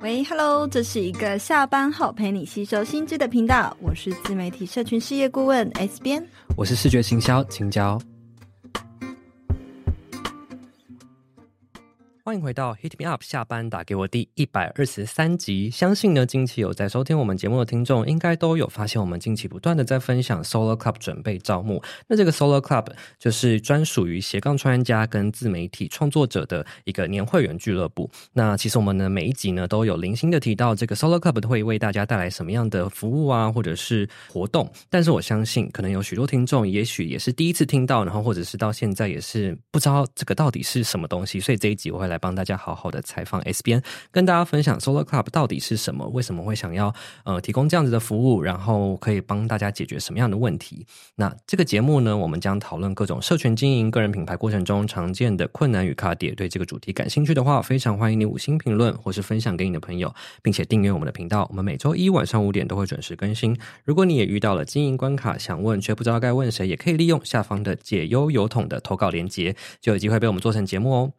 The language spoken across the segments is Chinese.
喂，Hello，这是一个下班后陪你吸收新知的频道，我是自媒体社群事业顾问 S 边，我是视觉行销青椒。欢迎回到 Hit Me Up 下班打给我第一百二十三集。相信呢，近期有在收听我们节目的听众，应该都有发现，我们近期不断的在分享 Solar Club 准备招募。那这个 Solar Club 就是专属于斜杠创业家跟自媒体创作者的一个年会员俱乐部。那其实我们呢，每一集呢都有零星的提到这个 Solar Club 会为大家带来什么样的服务啊，或者是活动。但是我相信，可能有许多听众，也许也是第一次听到，然后或者是到现在也是不知道这个到底是什么东西。所以这一集我会来。帮大家好好的采访 S 编，跟大家分享 Solar Club 到底是什么？为什么会想要呃提供这样子的服务？然后可以帮大家解决什么样的问题？那这个节目呢，我们将讨论各种社群经营、个人品牌过程中常见的困难与卡点。对这个主题感兴趣的话，非常欢迎你五星评论或是分享给你的朋友，并且订阅我们的频道。我们每周一晚上五点都会准时更新。如果你也遇到了经营关卡，想问却不知道该问谁，也可以利用下方的解忧邮筒的投稿链接，就有机会被我们做成节目哦。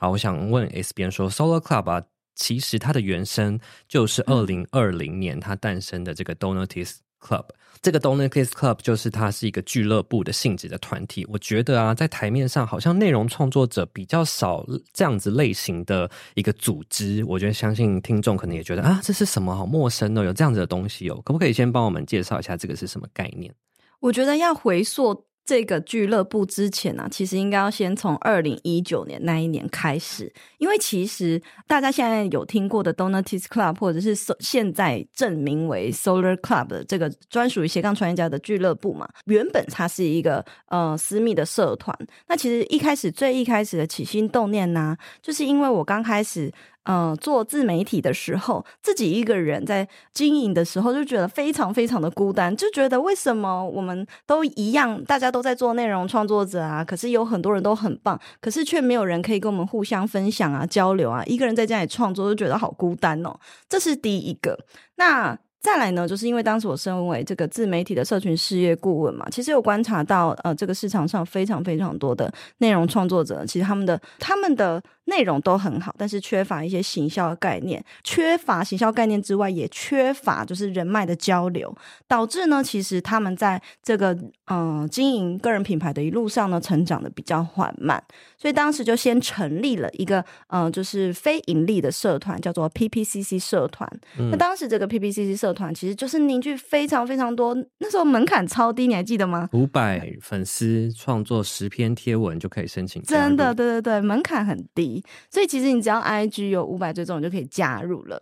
好，我想问 S 边说，Solar Club 啊，其实它的原生就是二零二零年它诞生的这个 Donatis Club。这个 Donatis Club 就是它是一个俱乐部的性质的团体。我觉得啊，在台面上好像内容创作者比较少这样子类型的一个组织。我觉得相信听众可能也觉得啊，这是什么好陌生哦，有这样子的东西哦，可不可以先帮我们介绍一下这个是什么概念？我觉得要回溯。这个俱乐部之前呢、其实应该要先从二零一九年那一年开始，因为其实大家现在有听过的 Donatis Club，或者是现在正名为 Solar Club 的这个专属于斜杠创业家的俱乐部嘛，原本它是一个呃私密的社团。那其实一开始最一开始的起心动念呢、就是因为我刚开始。嗯、做自媒体的时候，自己一个人在经营的时候，就觉得非常非常的孤单，就觉得为什么我们都一样，大家都在做内容创作者啊，可是有很多人都很棒，可是却没有人可以跟我们互相分享啊、交流啊，一个人在家里创作，就觉得好孤单哦。这是第一个。那再来呢，就是因为当时我身为这个自媒体的社群事业顾问嘛，其实有观察到，呃，这个市场上非常非常多的内容创作者，其实他们的他们的。内容都很好，但是缺乏一些行销的概念，缺乏行销概念之外，也缺乏就是人脉的交流，导致呢，其实他们在这个嗯、呃、经营个人品牌的一路上呢，成长的比较缓慢，所以当时就先成立了一个嗯、呃，就是非盈利的社团，叫做 PPCC 社团。嗯、那当时这个 PPCC 社团其实就是凝聚非常非常多，那时候门槛超低，你还记得吗？五百粉丝创作十篇贴文就可以申请，真的，对对对，门槛很低。所以其实你只要 IG 有五百追踪，你就可以加入了。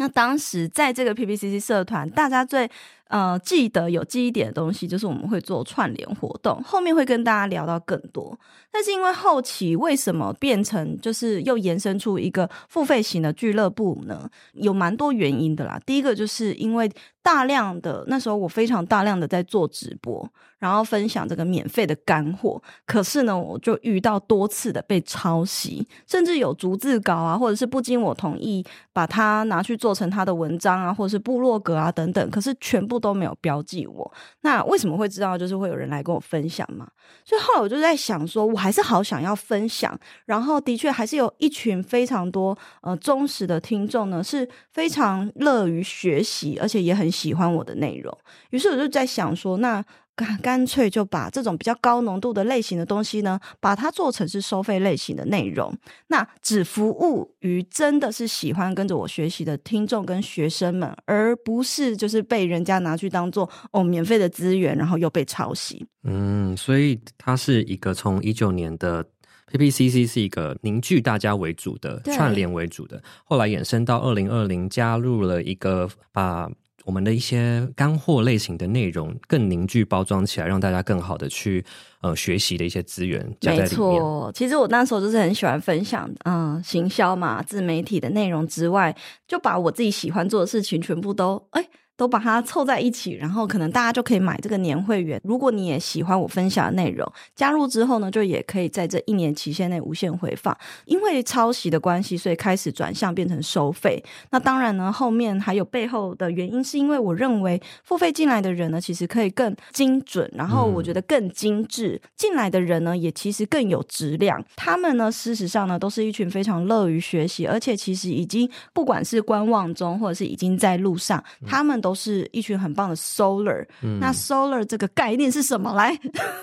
那当时在这个 PPCC 社团，大家最呃记得有记忆点的东西，就是我们会做串联活动，后面会跟大家聊到更多。但是因为后期为什么变成就是又延伸出一个付费型的俱乐部呢？有蛮多原因的啦。第一个就是因为大量的那时候我非常大量的在做直播。然后分享这个免费的干货，可是呢，我就遇到多次的被抄袭，甚至有逐字稿啊，或者是不经我同意把它拿去做成他的文章啊，或者是部落格啊等等，可是全部都没有标记我。那为什么会知道？就是会有人来跟我分享嘛。所以后来我就在想说，我还是好想要分享。然后的确还是有一群非常多呃忠实的听众呢，是非常乐于学习，而且也很喜欢我的内容。于是我就在想说，那。干干脆就把这种比较高浓度的类型的东西呢，把它做成是收费类型的内容，那只服务于真的是喜欢跟着我学习的听众跟学生们，而不是就是被人家拿去当做哦免费的资源，然后又被抄袭。嗯，所以它是一个从一九年的 PPCC 是一个凝聚大家为主的串联为主的，后来衍生到二零二零加入了一个把。我们的一些干货类型的内容更凝聚包装起来，让大家更好的去呃学习的一些资源加在里面。没错，其实我那时候就是很喜欢分享嗯、行销嘛，自媒体的内容之外，就把我自己喜欢做的事情全部都哎。都把它凑在一起，然后可能大家就可以买这个年会员。如果你也喜欢我分享的内容，加入之后呢，就也可以在这一年期限内无限回放。因为抄袭的关系，所以开始转向变成收费。那当然呢，后面还有背后的原因，是因为我认为付费进来的人呢，其实可以更精准，然后我觉得更精致。嗯、进来的人呢，也其实更有质量。他们呢，事实上呢，都是一群非常乐于学习，而且其实已经不管是观望中，或者是已经在路上，他们都。都是一群很棒的 Solar，嗯，那 Solar 这个概念是什么？来，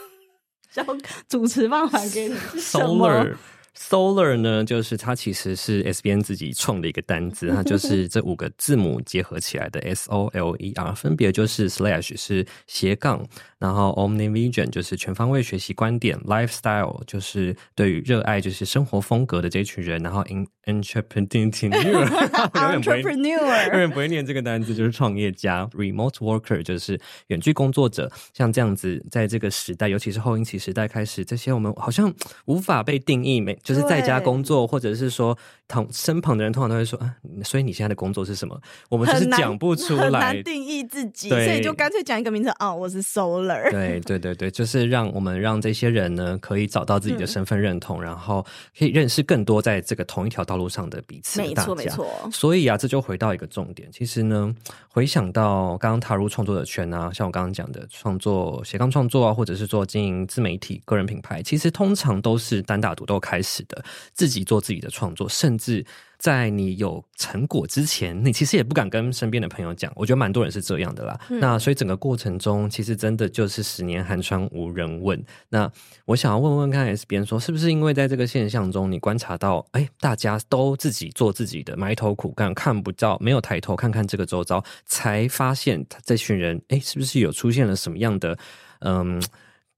交主持棒还给你。Solar Solar 呢，就是它其实是 SBN 自己创的一个单字，它就是 这五个字母结合起来的 S O L E R，分别就是 Slash 是斜杠。然后，OmniVision 就是全方位学习观点，Lifestyle 就是对于热爱就是生活风格的这一群人。然后 In Entrepreneur Entrepreneur 永远不会念这个单词，就是创业家。Remote Worker 就是远距工作者。像这样子，在这个时代，尤其是后疫情时代开始，这些我们好像无法被定义，没就是在家工作，或者是说同身旁的人通常都会说啊，所以你现在的工作是什么？我们就是讲不出来，很难定义自己，所以就干脆讲一个名字哦，我是 Solar。对对对对，就是让我们让这些人呢，可以找到自己的身份认同，嗯、然后可以认识更多在这个同一条道路上的彼此。没错没错。所以啊，这就回到一个重点。其实呢，回想到刚刚踏入创作者圈啊，像我刚刚讲的创作斜杠创作啊，或者是做经营自媒体、个人品牌，其实通常都是单打独斗开始的，自己做自己的创作，甚至。在你有成果之前，你其实也不敢跟身边的朋友讲。我觉得蛮多人是这样的啦。嗯、那所以整个过程中，其实真的就是十年寒窗无人问。那我想要问问看 S 边说，是不是因为在这个现象中，你观察到，哎，大家都自己做自己的，埋头苦干，看不到，没有抬头看看这个周遭，才发现这群人，哎，是不是有出现了什么样的，嗯，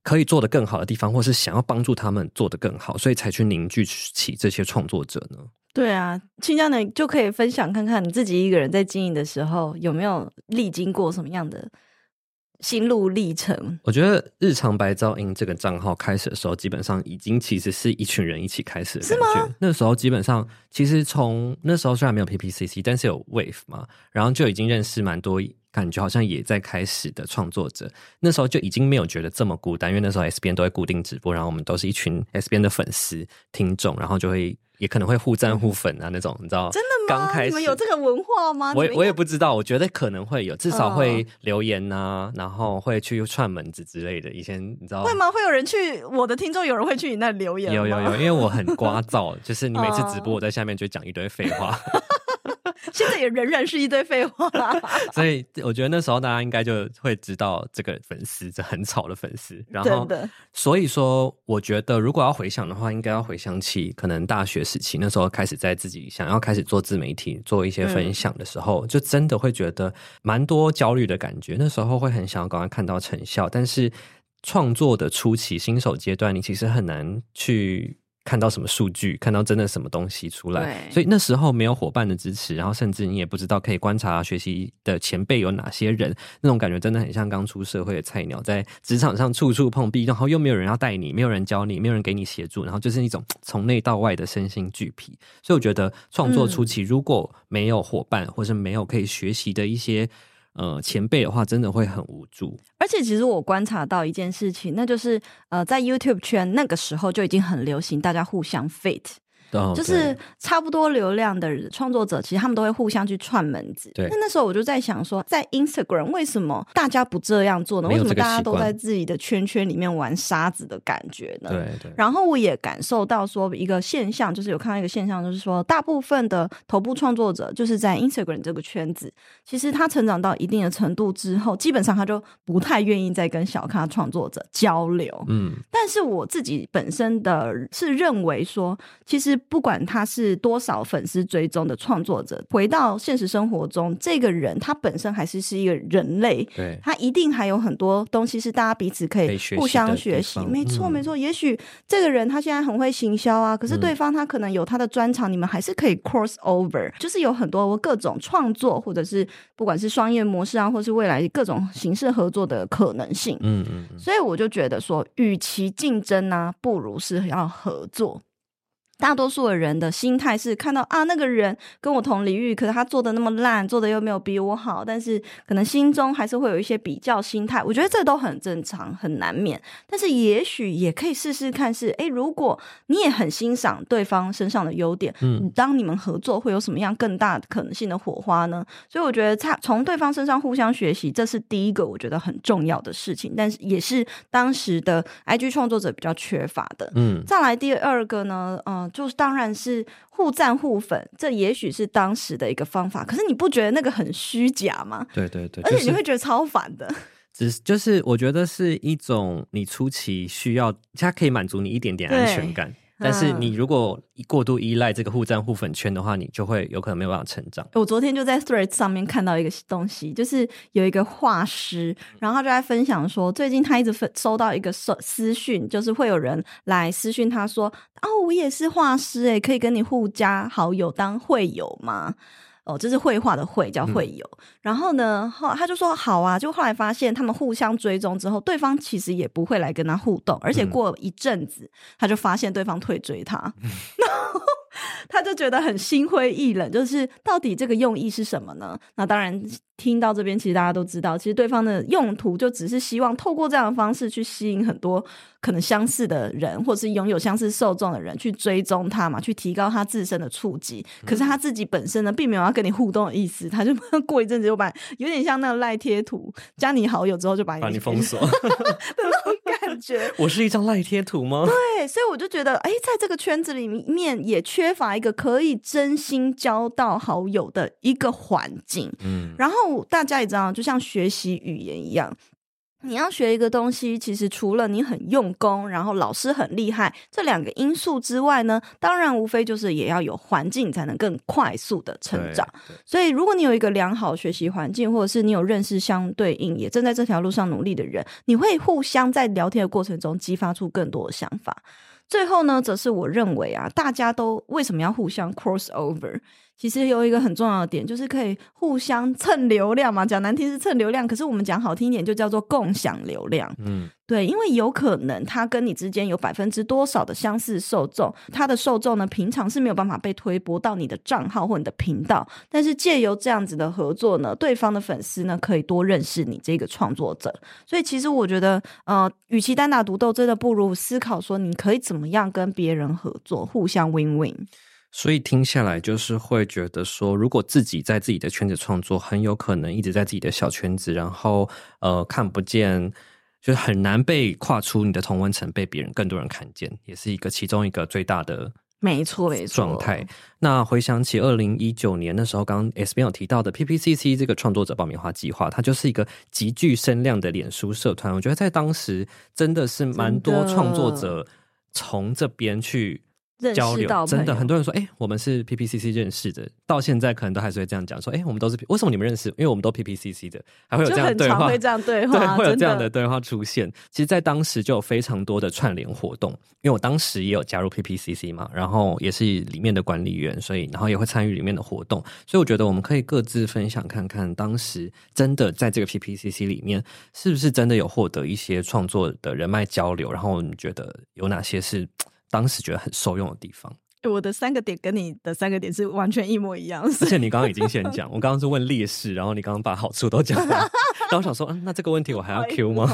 可以做得更好的地方，或是想要帮助他们做得更好，所以才去凝聚起这些创作者呢？对啊，清江呢就可以分享看看你自己一个人在经营的时候有没有历经过什么样的心路历程。我觉得日常白噪音这个账号开始的时候，基本上已经其实是一群人一起开始的感觉。是吗？那时候基本上其实从那时候虽然没有 PPCC，但是有 Wave 嘛，然后就已经认识蛮多感觉好像也在开始的创作者。那时候就已经没有觉得这么孤单，因为那时候 S 边都会固定直播，然后我们都是一群 S 边的粉丝听众，然后就会。也可能会互赞互粉啊，那种你知道？真的吗？刚开始你们有这个文化吗？我我也不知道，我觉得可能会有，至少会留言呐、啊，然后会去串门子之类的。以前你知道？会吗？会有人去我的听众，有人会去你那留言？有有有，因为我很聒噪，就是你每次直播我在下面就讲一堆废话。现在也仍然是一堆废话啦，所以我觉得那时候大家应该就会知道这个粉丝，这很吵的粉丝。然后，所以说，我觉得如果要回想的话，应该要回想起可能大学时期那时候开始在自己想要开始做自媒体，做一些分享的时候，就真的会觉得蛮多焦虑的感觉。那时候会很想要赶快看到成效，但是创作的初期、新手阶段，你其实很难去。看到什么数据，看到真的什么东西出来，所以那时候没有伙伴的支持，然后甚至你也不知道可以观察学习的前辈有哪些人，那种感觉真的很像刚出社会的菜鸟，在职场上处处碰壁，然后又没有人要带你，没有人教你，没有人给你协助，然后就是一种从内到外的身心俱疲。所以我觉得创作初期如果没有伙伴，或是没有可以学习的一些。呃，前辈的话真的会很无助。而且，其实我观察到一件事情，那就是呃，在 YouTube 圈那个时候就已经很流行，大家互相 fit。Oh, 就是差不多流量的创作者，其实他们都会互相去串门子。对，那那时候我就在想说，在 Instagram 为什么大家不这样做呢？为什么大家都在自己的圈圈里面玩沙子的感觉呢？对对。然后我也感受到说一个现象，就是有看到一个现象，就是说大部分的头部创作者，就是在 Instagram 这个圈子，其实他成长到一定的程度之后，基本上他就不太愿意再跟小咖创作者交流。嗯。但是我自己本身的是认为说，其实。不管他是多少粉丝追踪的创作者，回到现实生活中，这个人他本身还是是一个人类，对，他一定还有很多东西是大家彼此可以互相学习。没错，没错。也许这个人他现在很会行销啊，可是对方他可能有他的专长，你们还是可以 cross over，就是有很多各种创作，或者是不管是商业模式啊，或是未来各种形式合作的可能性。嗯嗯。所以我就觉得说，与其竞争呢，不如是要合作。大多数的人的心态是看到啊，那个人跟我同领域，可是他做的那么烂，做的又没有比我好，但是可能心中还是会有一些比较心态。我觉得这都很正常，很难免。但是也许也可以试试看是，是诶，如果你也很欣赏对方身上的优点，嗯，当你们合作会有什么样更大的可能性的火花呢？所以我觉得他从对方身上互相学习，这是第一个我觉得很重要的事情，但是也是当时的 IG 创作者比较缺乏的。嗯，再来第二个呢，就是当然是互赞互粉，这也许是当时的一个方法。可是你不觉得那个很虚假吗？对对对，而且你会觉得超烦的。只是就是我觉得是一种你初期需要，它可以满足你一点点安全感。但是你如果过度依赖这个互赞互粉圈的话，你就会有可能没有办法成长。我昨天就在 Threads 上面看到一个东西，就是有一个画师，然后他就在分享说，最近他一直分收到一个私私讯，就是会有人来私讯他说：“哦，我也是画师，诶，可以跟你互加好友当会友吗？”哦，这是绘画的绘，叫绘友。嗯、然后呢，后他就说好啊。就后来发现，他们互相追踪之后，对方其实也不会来跟他互动，而且过一阵子，他就发现对方退追他。嗯 他就觉得很心灰意冷，就是到底这个用意是什么呢？那当然，听到这边，其实大家都知道，其实对方的用途就只是希望透过这样的方式去吸引很多可能相似的人，或是拥有相似受众的人去追踪他嘛，去提高他自身的触及。可是他自己本身呢，并没有要跟你互动的意思，他就 过一阵子就把有点像那个赖贴图，加你好友之后就把你把你 封锁。感觉 我是一张赖贴图吗？对，所以我就觉得，哎，在这个圈子里面也缺乏一个可以真心交到好友的一个环境。嗯，然后大家也知道，就像学习语言一样。你要学一个东西，其实除了你很用功，然后老师很厉害这两个因素之外呢，当然无非就是也要有环境才能更快速的成长。所以，如果你有一个良好学习环境，或者是你有认识相对应也正在这条路上努力的人，你会互相在聊天的过程中激发出更多的想法。最后呢，则是我认为啊，大家都为什么要互相 cross over？其实有一个很重要的点，就是可以互相蹭流量嘛。讲难听是蹭流量，可是我们讲好听一点，就叫做共享流量。嗯，对，因为有可能他跟你之间有百分之多少的相似受众，他的受众呢，平常是没有办法被推播到你的账号或你的频道，但是借由这样子的合作呢，对方的粉丝呢，可以多认识你这个创作者。所以其实我觉得，呃，与其单打独斗，真的不如思考说，你可以怎么样跟别人合作，互相 win win。所以听下来，就是会觉得说，如果自己在自己的圈子创作，很有可能一直在自己的小圈子，然后呃看不见，就是很难被跨出你的同温层，被别人更多人看见，也是一个其中一个最大的没错没错状态。那回想起二零一九年那时候，刚刚 S 编有提到的 PPCC 这个创作者爆米花计划，它就是一个极具声量的脸书社团。我觉得在当时真的是蛮多创作者从这边去。交流真的很多人说，哎、欸，我们是 PPCC 认识的，到现在可能都还是会这样讲，说，哎、欸，我们都是为什么你们认识？因为我们都 PPCC 的，还会有这样对话，会这样对话，对，会有这样的对话出现。其实，在当时就有非常多的串联活动，因为我当时也有加入 PPCC 嘛，然后也是里面的管理员，所以然后也会参与里面的活动，所以我觉得我们可以各自分享看看，当时真的在这个 PPCC 里面，是不是真的有获得一些创作的人脉交流？然后你觉得有哪些是？当时觉得很受用的地方，我的三个点跟你的三个点是完全一模一样。而且你刚刚已经先讲，我刚刚是问劣势，然后你刚刚把好处都讲了。然后我想说，嗯，那这个问题我还要 Q 吗？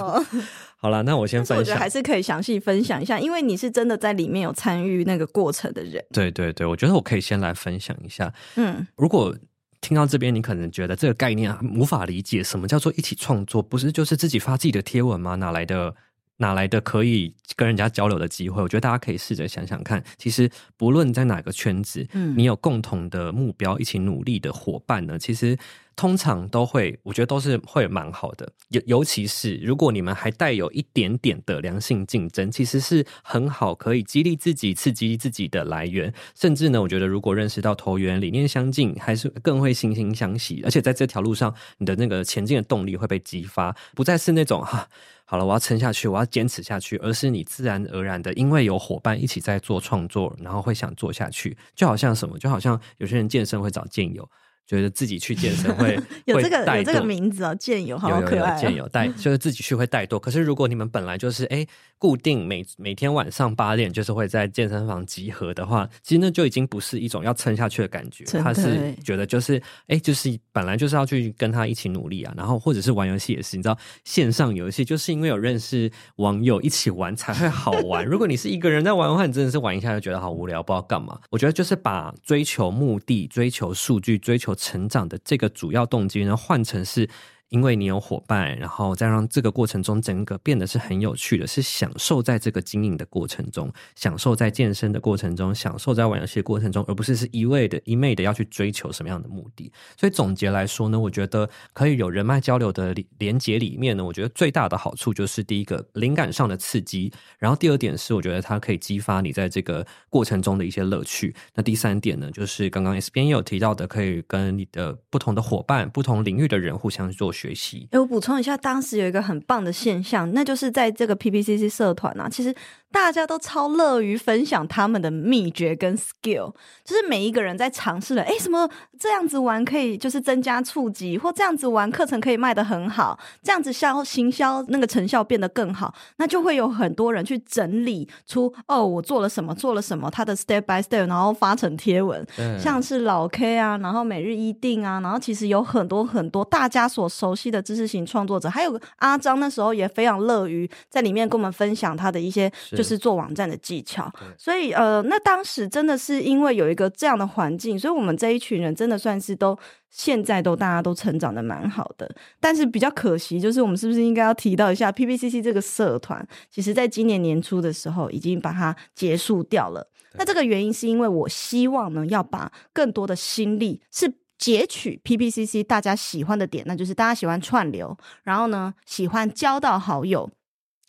好了，那我先分享。我觉得还是可以详细分享一下，因为你是真的在里面有参与那个过程的人。对对对，我觉得我可以先来分享一下。嗯，如果听到这边，你可能觉得这个概念啊无法理解，什么叫做一起创作？不是就是自己发自己的贴文吗？哪来的？哪来的可以跟人家交流的机会？我觉得大家可以试着想想看，其实不论在哪个圈子，嗯，你有共同的目标，一起努力的伙伴呢，其实通常都会，我觉得都是会蛮好的。尤尤其是如果你们还带有一点点的良性竞争，其实是很好可以激励自己、刺激自己的来源。甚至呢，我觉得如果认识到投缘、理念相近，还是更会惺惺相惜。而且在这条路上，你的那个前进的动力会被激发，不再是那种哈。好了，我要撑下去，我要坚持下去，而是你自然而然的，因为有伙伴一起在做创作，然后会想做下去，就好像什么，就好像有些人健身会找健友，觉得自己去健身会 有这个会有这个名字哦，健友好可爱、哦，健友 带就是自己去会带多。可是如果你们本来就是哎固定每每天晚上八点就是会在健身房集合的话，其实那就已经不是一种要撑下去的感觉。他是觉得就是哎就是本来就是要去跟他一起努力啊，然后或者是玩游戏也是，你知道线上游戏就是因为有认识网友一起玩才会好玩。如果你是一个人在玩的话，你真的是玩一下就觉得好无聊，不知道干嘛。我觉得就是把追求目的、追求数据、追成长的这个主要动机呢，换成是。因为你有伙伴，然后再让这个过程中整个变得是很有趣的，是享受在这个经营的过程中，享受在健身的过程中，享受在玩游戏的过程中，而不是是一味的、一昧的要去追求什么样的目的。所以总结来说呢，我觉得可以有人脉交流的连接里面呢，我觉得最大的好处就是第一个灵感上的刺激，然后第二点是我觉得它可以激发你在这个过程中的一些乐趣。那第三点呢，就是刚刚 S 编也有提到的，可以跟你的不同的伙伴、不同领域的人互相做学习。哎，我补充一下，当时有一个很棒的现象，那就是在这个 PPCC 社团啊，其实。大家都超乐于分享他们的秘诀跟 skill，就是每一个人在尝试了，哎，什么这样子玩可以就是增加触及，或这样子玩课程可以卖得很好，这样子销行销那个成效变得更好，那就会有很多人去整理出哦，我做了什么，做了什么，他的 step by step，然后发成贴文，嗯、像是老 K 啊，然后每日一定啊，然后其实有很多很多大家所熟悉的知识型创作者，还有阿张那时候也非常乐于在里面跟我们分享他的一些。就是做网站的技巧，所以呃，那当时真的是因为有一个这样的环境，所以我们这一群人真的算是都现在都大家都成长的蛮好的。但是比较可惜，就是我们是不是应该要提到一下 PPCC 这个社团，其实在今年年初的时候已经把它结束掉了。那这个原因是因为我希望呢，要把更多的心力是截取 PPCC 大家喜欢的点，那就是大家喜欢串流，然后呢，喜欢交到好友。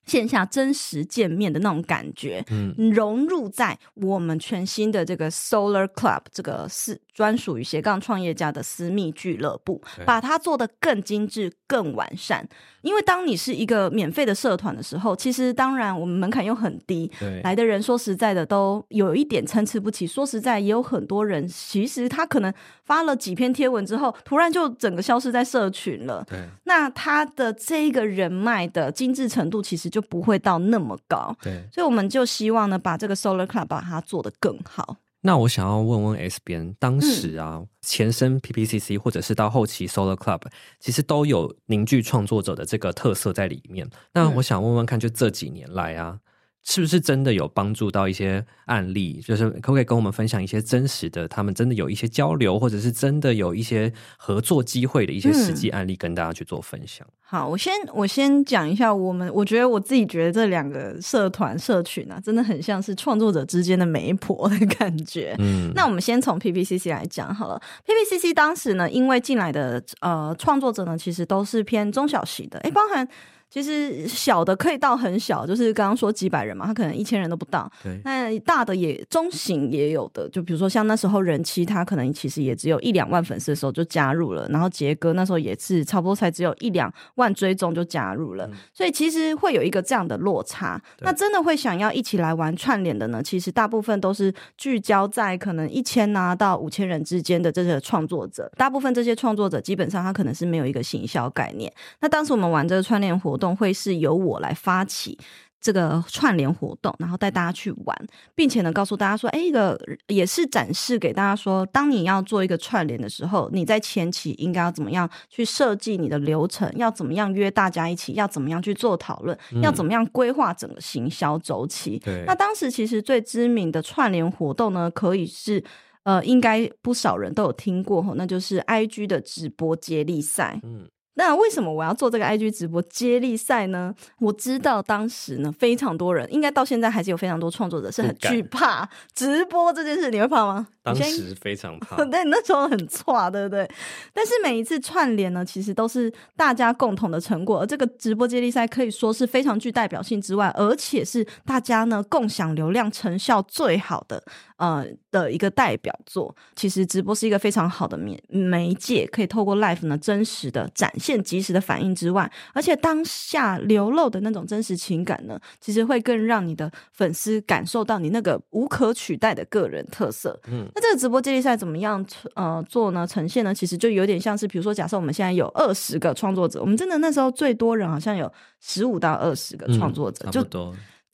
线下真实见面的那种感觉，嗯，融入在我们全新的这个 Solar Club 这个是专属于斜杠创业家的私密俱乐部，把它做得更精致、更完善。因为当你是一个免费的社团的时候，其实当然我们门槛又很低，对，来的人说实在的都有一点参差不齐。说实在，也有很多人其实他可能发了几篇贴文之后，突然就整个消失在社群了。对，那他的这一个人脉的精致程度其实就不会到那么高。对，所以我们就希望呢，把这个 Solar Club 把它做得更好。那我想要问问 S 边，当时啊，嗯、前身 PPCC 或者是到后期 Solar Club，其实都有凝聚创作者的这个特色在里面。那我想问问看，就这几年来啊。是不是真的有帮助到一些案例？就是可不可以跟我们分享一些真实的，他们真的有一些交流，或者是真的有一些合作机会的一些实际案例，跟大家去做分享。嗯、好，我先我先讲一下，我们我觉得我自己觉得这两个社团社群啊，真的很像是创作者之间的媒婆的感觉。嗯，那我们先从 PPCC 来讲好了。PPCC 当时呢，因为进来的呃创作者呢，其实都是偏中小型的，诶，包含。其实小的可以到很小，就是刚刚说几百人嘛，他可能一千人都不到。对，那大的也中型也有的，就比如说像那时候人气，他可能其实也只有一两万粉丝的时候就加入了，然后杰哥那时候也是差不多才只有一两万追踪就加入了，嗯，所以其实会有一个这样的落差。那真的会想要一起来玩串联的呢？其实大部分都是聚焦在可能一千呐到五千人之间的这些创作者，大部分这些创作者基本上他可能是没有一个行销概念。那当时我们玩这个串联活动。会是由我来发起这个串联活动，然后带大家去玩，并且呢告诉大家说，哎，一个也是展示给大家说，当你要做一个串联的时候，你在前期应该要怎么样去设计你的流程，要怎么样约大家一起，要怎么样去做讨论，要怎么样规划整个行销周期。对，那当时其实最知名的串联活动呢，可以是呃，应该不少人都有听过，那就是 IG 的直播接力赛。嗯。那为什么我要做这个 IG 直播接力赛呢？我知道当时呢，非常多人，应该到现在还是有非常多创作者是很惧怕直播这件事。你会怕吗？当时非常怕，对，那时候很差，对不对？但是每一次串联呢，其实都是大家共同的成果。而这个直播接力赛可以说是非常具代表性之外，而且是大家呢共享流量成效最好的呃的一个代表作。其实直播是一个非常好的媒媒介，可以透过 live 呢真实的展现及时的反应之外，而且当下流露的那种真实情感呢，其实会更让你的粉丝感受到你那个无可取代的个人特色。嗯，那这个直播接力赛怎么样呃做呢？呈现呢？其实就有点像是，比如说，假设我们现在有二十个创作者，我们真的那时候最多人好像有十五到二十个创作者，嗯、就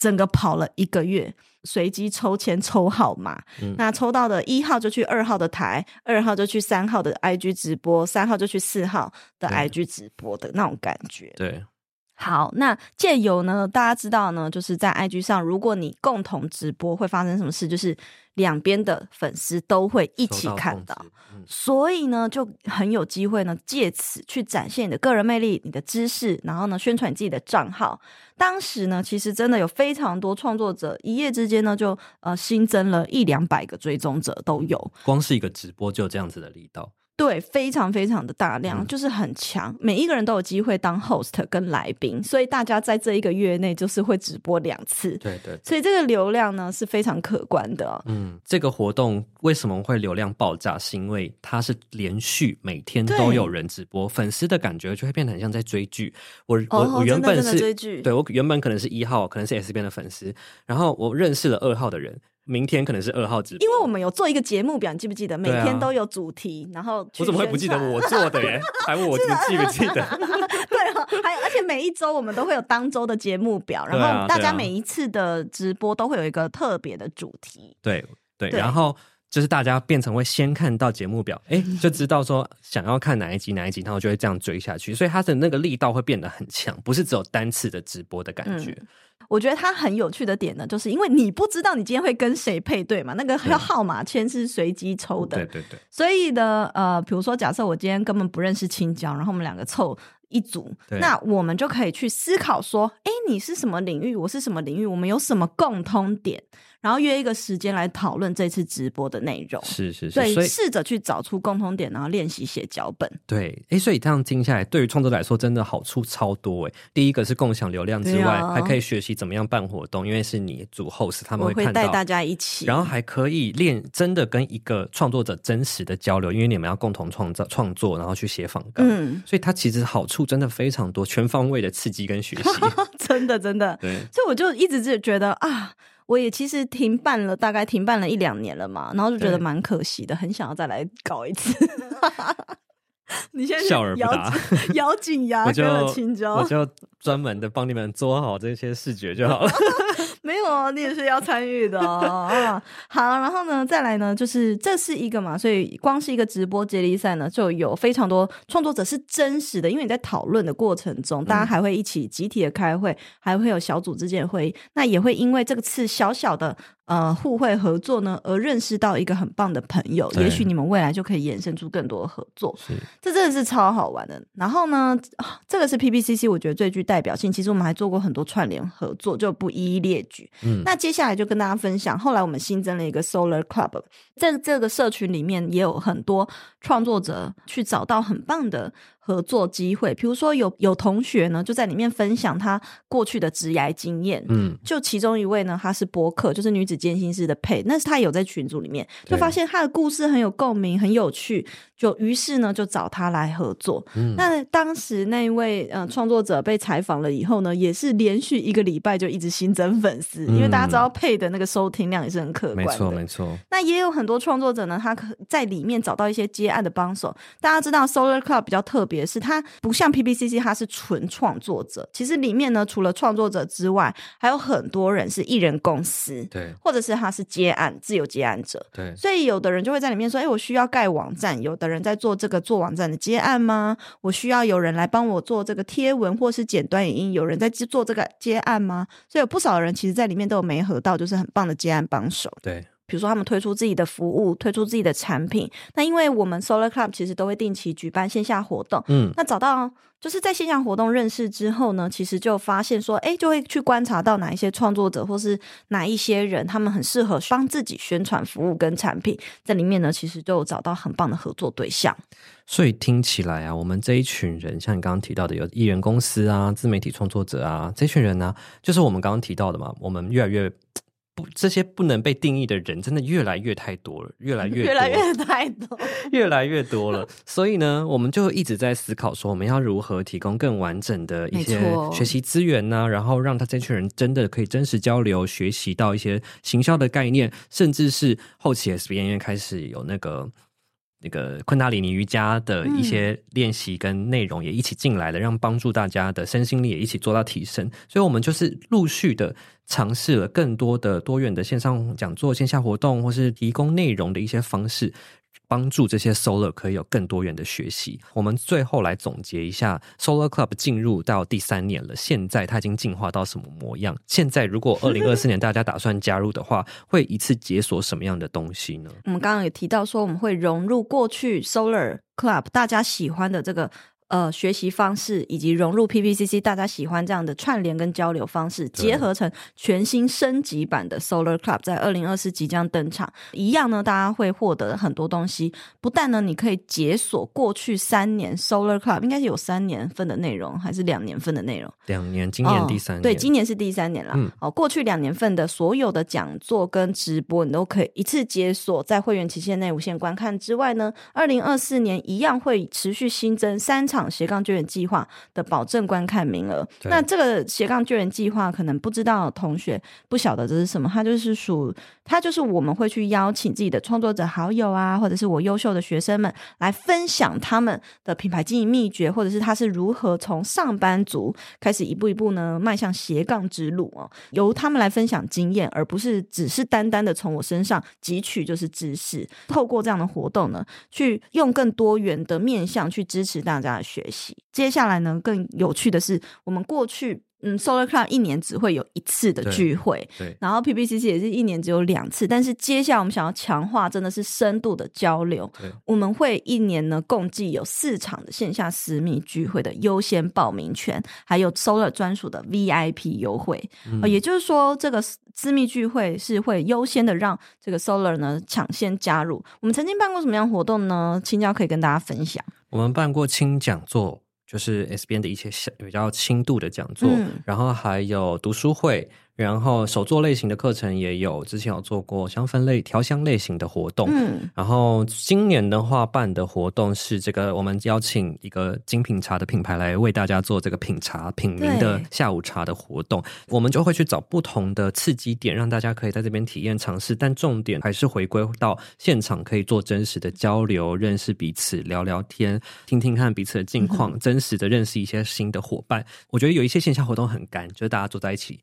整个跑了一个月，随机抽签抽号码，嗯、那抽到的一号就去二号的台，二号就去三号的 IG 直播，三号就去四号的 IG 直播的那种感觉。对。好，那借由呢，大家知道呢，就是在 IG 上，如果你共同直播，会发生什么事？就是两边的粉丝都会一起看到，到嗯、所以呢，就很有机会呢，借此去展现你的个人魅力、你的知识，然后呢，宣传你自己的账号。当时呢，其实真的有非常多创作者，一夜之间呢，就呃新增了一两百个追踪者都有，光是一个直播就这样子的力道。对，非常非常的大量，嗯、就是很强，每一个人都有机会当 host 跟来宾，所以大家在这一个月内就是会直播两次。对，对对，所以这个流量呢是非常可观的。嗯，这个活动为什么会流量爆炸？是因为它是连续每天都有人直播，粉丝的感觉就会变得很像在追剧。我我、哦、我原本是追剧，对我原本可能是一号，可能是 S 边的粉丝，然后我认识了二号的人。明天可能是二号直播，因为我们有做一个节目表，你记不记得？每天都有主题，啊、然后我怎么会不记得我做的耶？还问我记不记得？对哦，还有，而且每一周我们都会有当周的节目表，然后大家每一次的直播都会有一个特别的主题。对对，对，然后就是大家变成会先看到节目表，哎，就知道说想要看哪一集哪一集，然后就会这样追下去，所以它的那个力道会变得很强，不是只有单次的直播的感觉。嗯我觉得它很有趣的点呢，就是因为你不知道你今天会跟谁配对嘛，那个号码签是随机抽的，对对对。所以呢，呃，比如说假设我今天根本不认识青椒，然后我们两个凑一组，那我们就可以去思考说，哎，你是什么领域，我是什么领域，我们有什么共通点？然后约一个时间来讨论这次直播的内容，是是是，所以试着去找出共同点，然后练习写脚本。对，哎，所以这样听下来，对于创作者来说，真的好处超多哎。第一个是共享流量之外，啊、还可以学习怎么样办活动，因为是你主 host，他们会看到，会带大家一起，然后还可以练真的跟一个创作者真实的交流，因为你们要共同创造创作，然后去写访纲。嗯，所以它其实好处真的非常多，全方位的刺激跟学习，真的真的。对，所以我就一直就觉得啊。我也其实停办了，大概停办了一两年了嘛，然后就觉得蛮可惜的，很想要再来搞一次。你现在笑而不答，咬紧牙跟了青椒，我就专门的帮你们做好这些视觉就好了。你也是要参与的 哦。好，然后呢，再来呢，就是这是一个嘛，所以光是一个直播接力赛呢，就有非常多创作者是真实的，因为你在讨论的过程中，大家还会一起集体的开会，还会有小组之间的会议，那也会因为这个次小小的。呃，互惠合作呢，而认识到一个很棒的朋友，也许你们未来就可以衍生出更多的合作。是，这真的是超好玩的。然后呢，这个是 PPCC，我觉得最具代表性。其实我们还做过很多串联合作，就不一一列举。嗯，那接下来就跟大家分享。后来我们新增了一个 Solar Club，在这个社群里面也有很多创作者去找到很棒的。合作机会，比如说有有同学呢，就在里面分享他过去的职涯经验。嗯，就其中一位呢，他是播客，就是女子监心师的配，那是他有在群组里面，就发现他的故事很有共鸣，很有趣，就于是呢，就找他来合作。嗯，那当时那一位呃创作者被采访了以后呢，也是连续一个礼拜就一直新增粉丝，嗯，因为大家知道配的那个收听量也是很可观的。没错，没错。那也有很多创作者呢，他可在里面找到一些接案的帮手。大家知道 Solar Club 比较特别。也是它不像 PPCC，它是纯创作者。其实里面呢，除了创作者之外，还有很多人是艺人公司，对，或者是他是接案自由接案者，对。所以有的人就会在里面说：“哎，我需要盖网站。”有的人在做这个做网站的接案吗？我需要有人来帮我做这个贴文或是剪短语音。有人在做这个接案吗？所以有不少人其实，在里面都有没合到，就是很棒的接案帮手，对。比如说，他们推出自己的服务，推出自己的产品。那因为我们 Solar Club 其实都会定期举办线下活动，嗯，那找到就是在线下活动认识之后呢，其实就发现说，哎，就会去观察到哪一些创作者或是哪一些人，他们很适合帮自己宣传服务跟产品，在里面呢，其实就有找到很棒的合作对象。所以听起来啊，我们这一群人，像你刚刚提到的，有艺人公司啊、自媒体创作者啊，这群人呢、啊，就是我们刚刚提到的嘛，我们越来越。不，这些不能被定义的人真的越来越太多了，越来越多越来越太多，越来越多了。所以呢，我们就一直在思考说，我们要如何提供更完整的一些学习资源呢？然后让他这群人真的可以真实交流，学习到一些行销的概念，甚至是后期 SBN 因为开始有那个。那个昆达里尼瑜伽的一些练习跟内容也一起进来了，嗯、让帮助大家的身心力也一起做到提升。所以，我们就是陆续的尝试了更多的多元的线上讲座、线下活动，或是提供内容的一些方式。帮助这些 Solar 可以有更多元的学习。我们最后来总结一下，Solar Club 进入到第三年了，现在它已经进化到什么模样？现在如果二零二四年 大家打算加入的话，会一次解锁什么样的东西呢？我们刚刚有提到说，我们会融入过去 Solar Club 大家喜欢的这个。呃，学习方式以及融入 PPCC，大家喜欢这样的串联跟交流方式，结合成全新升级版的 Solar Club，在二零二四即将登场。一样呢，大家会获得很多东西。不但呢，你可以解锁过去三年 Solar Club 应该是有三年份的内容，还是两年份的内容？两年，今年第三年。哦，对，今年是第三年了。嗯，哦，过去两年份的所有的讲座跟直播，你都可以一次解锁，在会员期限内无限观看之外呢，二零二四年一样会持续新增三场。斜杠救援计划的保证观看名额，那这个斜杠救援计划可能不知道同学不晓得这是什么，它就是属，它就是我们会去邀请自己的创作者好友啊，或者是我优秀的学生们来分享他们的品牌经营秘诀，或者是他是如何从上班族开始一步一步呢迈向斜杠之路哦，由他们来分享经验，而不是只是单单的从我身上汲取就是知识，透过这样的活动呢，去用更多元的面向去支持大家学习。接下来呢，更有趣的是，我们过去。嗯，Solar Club 一年只会有一次的聚会，对，对，然后 PPCC 也是一年只有两次。但是接下来我们想要强化，真的是深度的交流。对，我们会一年呢共计有四场的线下私密聚会的优先报名权，还有 Solar 专属的 VIP 优惠。嗯，也就是说，这个私密聚会是会优先的让这个 Solar 呢抢先加入。我们曾经办过什么样活动呢？青椒可以跟大家分享。我们办过轻讲座。就是 SBN 的一些小比较轻度的讲座，嗯，然后还有读书会。然后手作类型的课程也有，之前有做过香氛类、调香类型的活动。嗯，然后今年的话办的活动是这个，我们邀请一个精品茶的品牌来为大家做这个品茶品茗的下午茶的活动。我们就会去找不同的刺激点，让大家可以在这边体验尝试。但重点还是回归到现场，可以做真实的交流，认识彼此，聊聊天，听听看彼此的近况，嗯、真实的认识一些新的伙伴。我觉得有一些线下活动很干，就是大家坐在一起。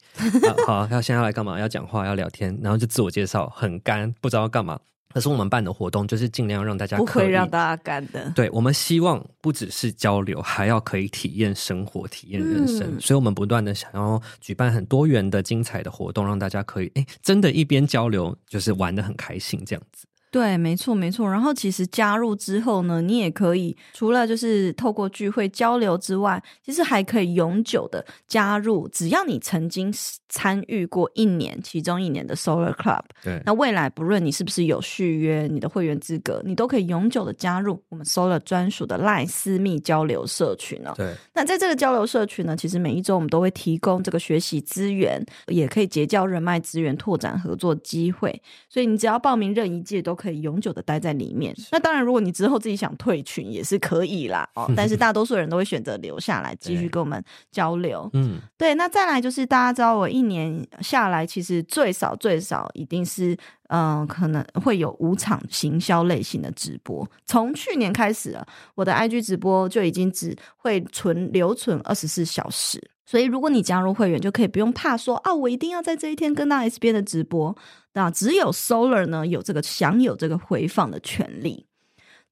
好，要现在来干嘛？要讲话，要聊天，然后就自我介绍，很干，不知道要干嘛。可是我们办的活动就是尽量让大家可以，不会让大家干的。对，我们希望不只是交流，还要可以体验生活、体验人生。嗯、所以，我们不断的想要举办很多元的、精彩的活动，让大家可以哎，真的，一边交流就是玩的很开心，这样子。对，没错，没错。然后其实加入之后呢，你也可以除了就是透过聚会交流之外，其实还可以永久的加入。只要你曾经参与过一年，其中一年的 Solar Club，对，那未来不论你是不是有续约你的会员资格，你都可以永久的加入我们 Solar 专属的 Line 私密交流社群哦。对，那在这个交流社群呢，其实每一周我们都会提供这个学习资源，也可以结交人脉资源，拓展合作机会。所以你只要报名任一届都。可以永久的待在里面。那当然，如果你之后自己想退群也是可以啦。哦，但是大多数人都会选择留下来继续跟我们交流。嗯，对。那再来就是大家知道，我一年下来其实最少最少一定是嗯、可能会有五场行销类型的直播。从去年开始啊，我的 IG 直播就已经只会存留存二十四小时。所以如果你加入会员，就可以不用怕说啊，我一定要在这一天跟到 S B 的直播。那只有 Solar 呢，有这个享有这个回放的权利。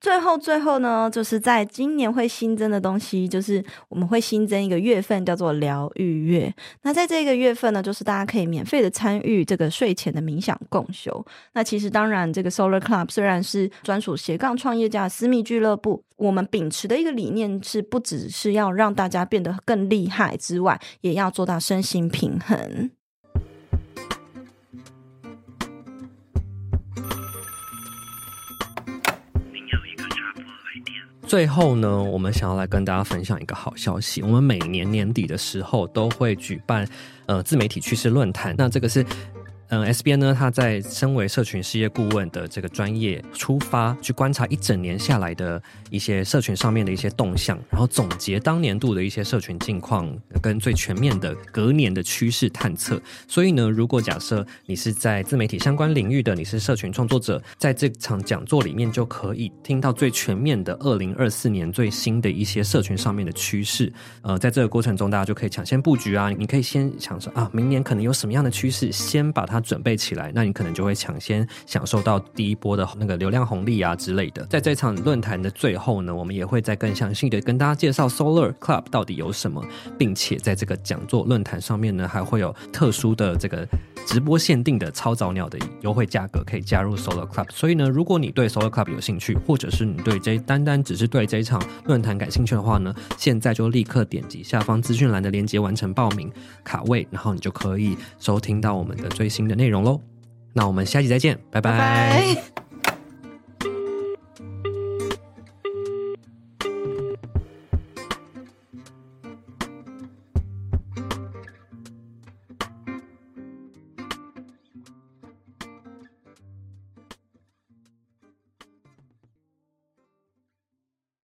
最后，最后呢，就是在今年会新增的东西，就是我们会新增一个月份，叫做疗愈月。那在这个月份呢，就是大家可以免费的参与这个睡前的冥想共修。那其实当然，这个 Solar Club 虽然是专属斜杠创业家的私密俱乐部，我们秉持的一个理念是，不只是要让大家变得更厉害之外，也要做到身心平衡。最后呢，我们想要来跟大家分享一个好消息。我们每年年底的时候都会举办呃自媒体趋势论坛，那这个是嗯，SBN 呢，他在身为社群事业顾问的这个专业出发，去观察一整年下来的一些社群上面的一些动向，然后总结当年度的一些社群近况，跟最全面的隔年的趋势探测。所以呢，如果假设你是在自媒体相关领域的，你是社群创作者，在这场讲座里面就可以听到最全面的二零二四年最新的一些社群上面的趋势。呃，在这个过程中，大家就可以抢先布局啊，你可以先想说啊，明年可能有什么样的趋势，先把它。它准备起来，那你可能就会抢先享受到第一波的那个流量红利啊之类的。在这场论坛的最后呢，我们也会再更详细的跟大家介绍 Solar Club 到底有什么，并且在这个讲座论坛上面呢，还会有特殊的这个直播限定的超早鸟的优惠价格可以加入 Solar Club。所以呢，如果你对 Solar Club 有兴趣，或者是你对这单单只是对这一场论坛感兴趣的话呢，现在就立刻点击下方资讯栏的链接完成报名卡位，然后你就可以收听到我们的最新的内容喽，那我们下期再见，拜拜。拜拜。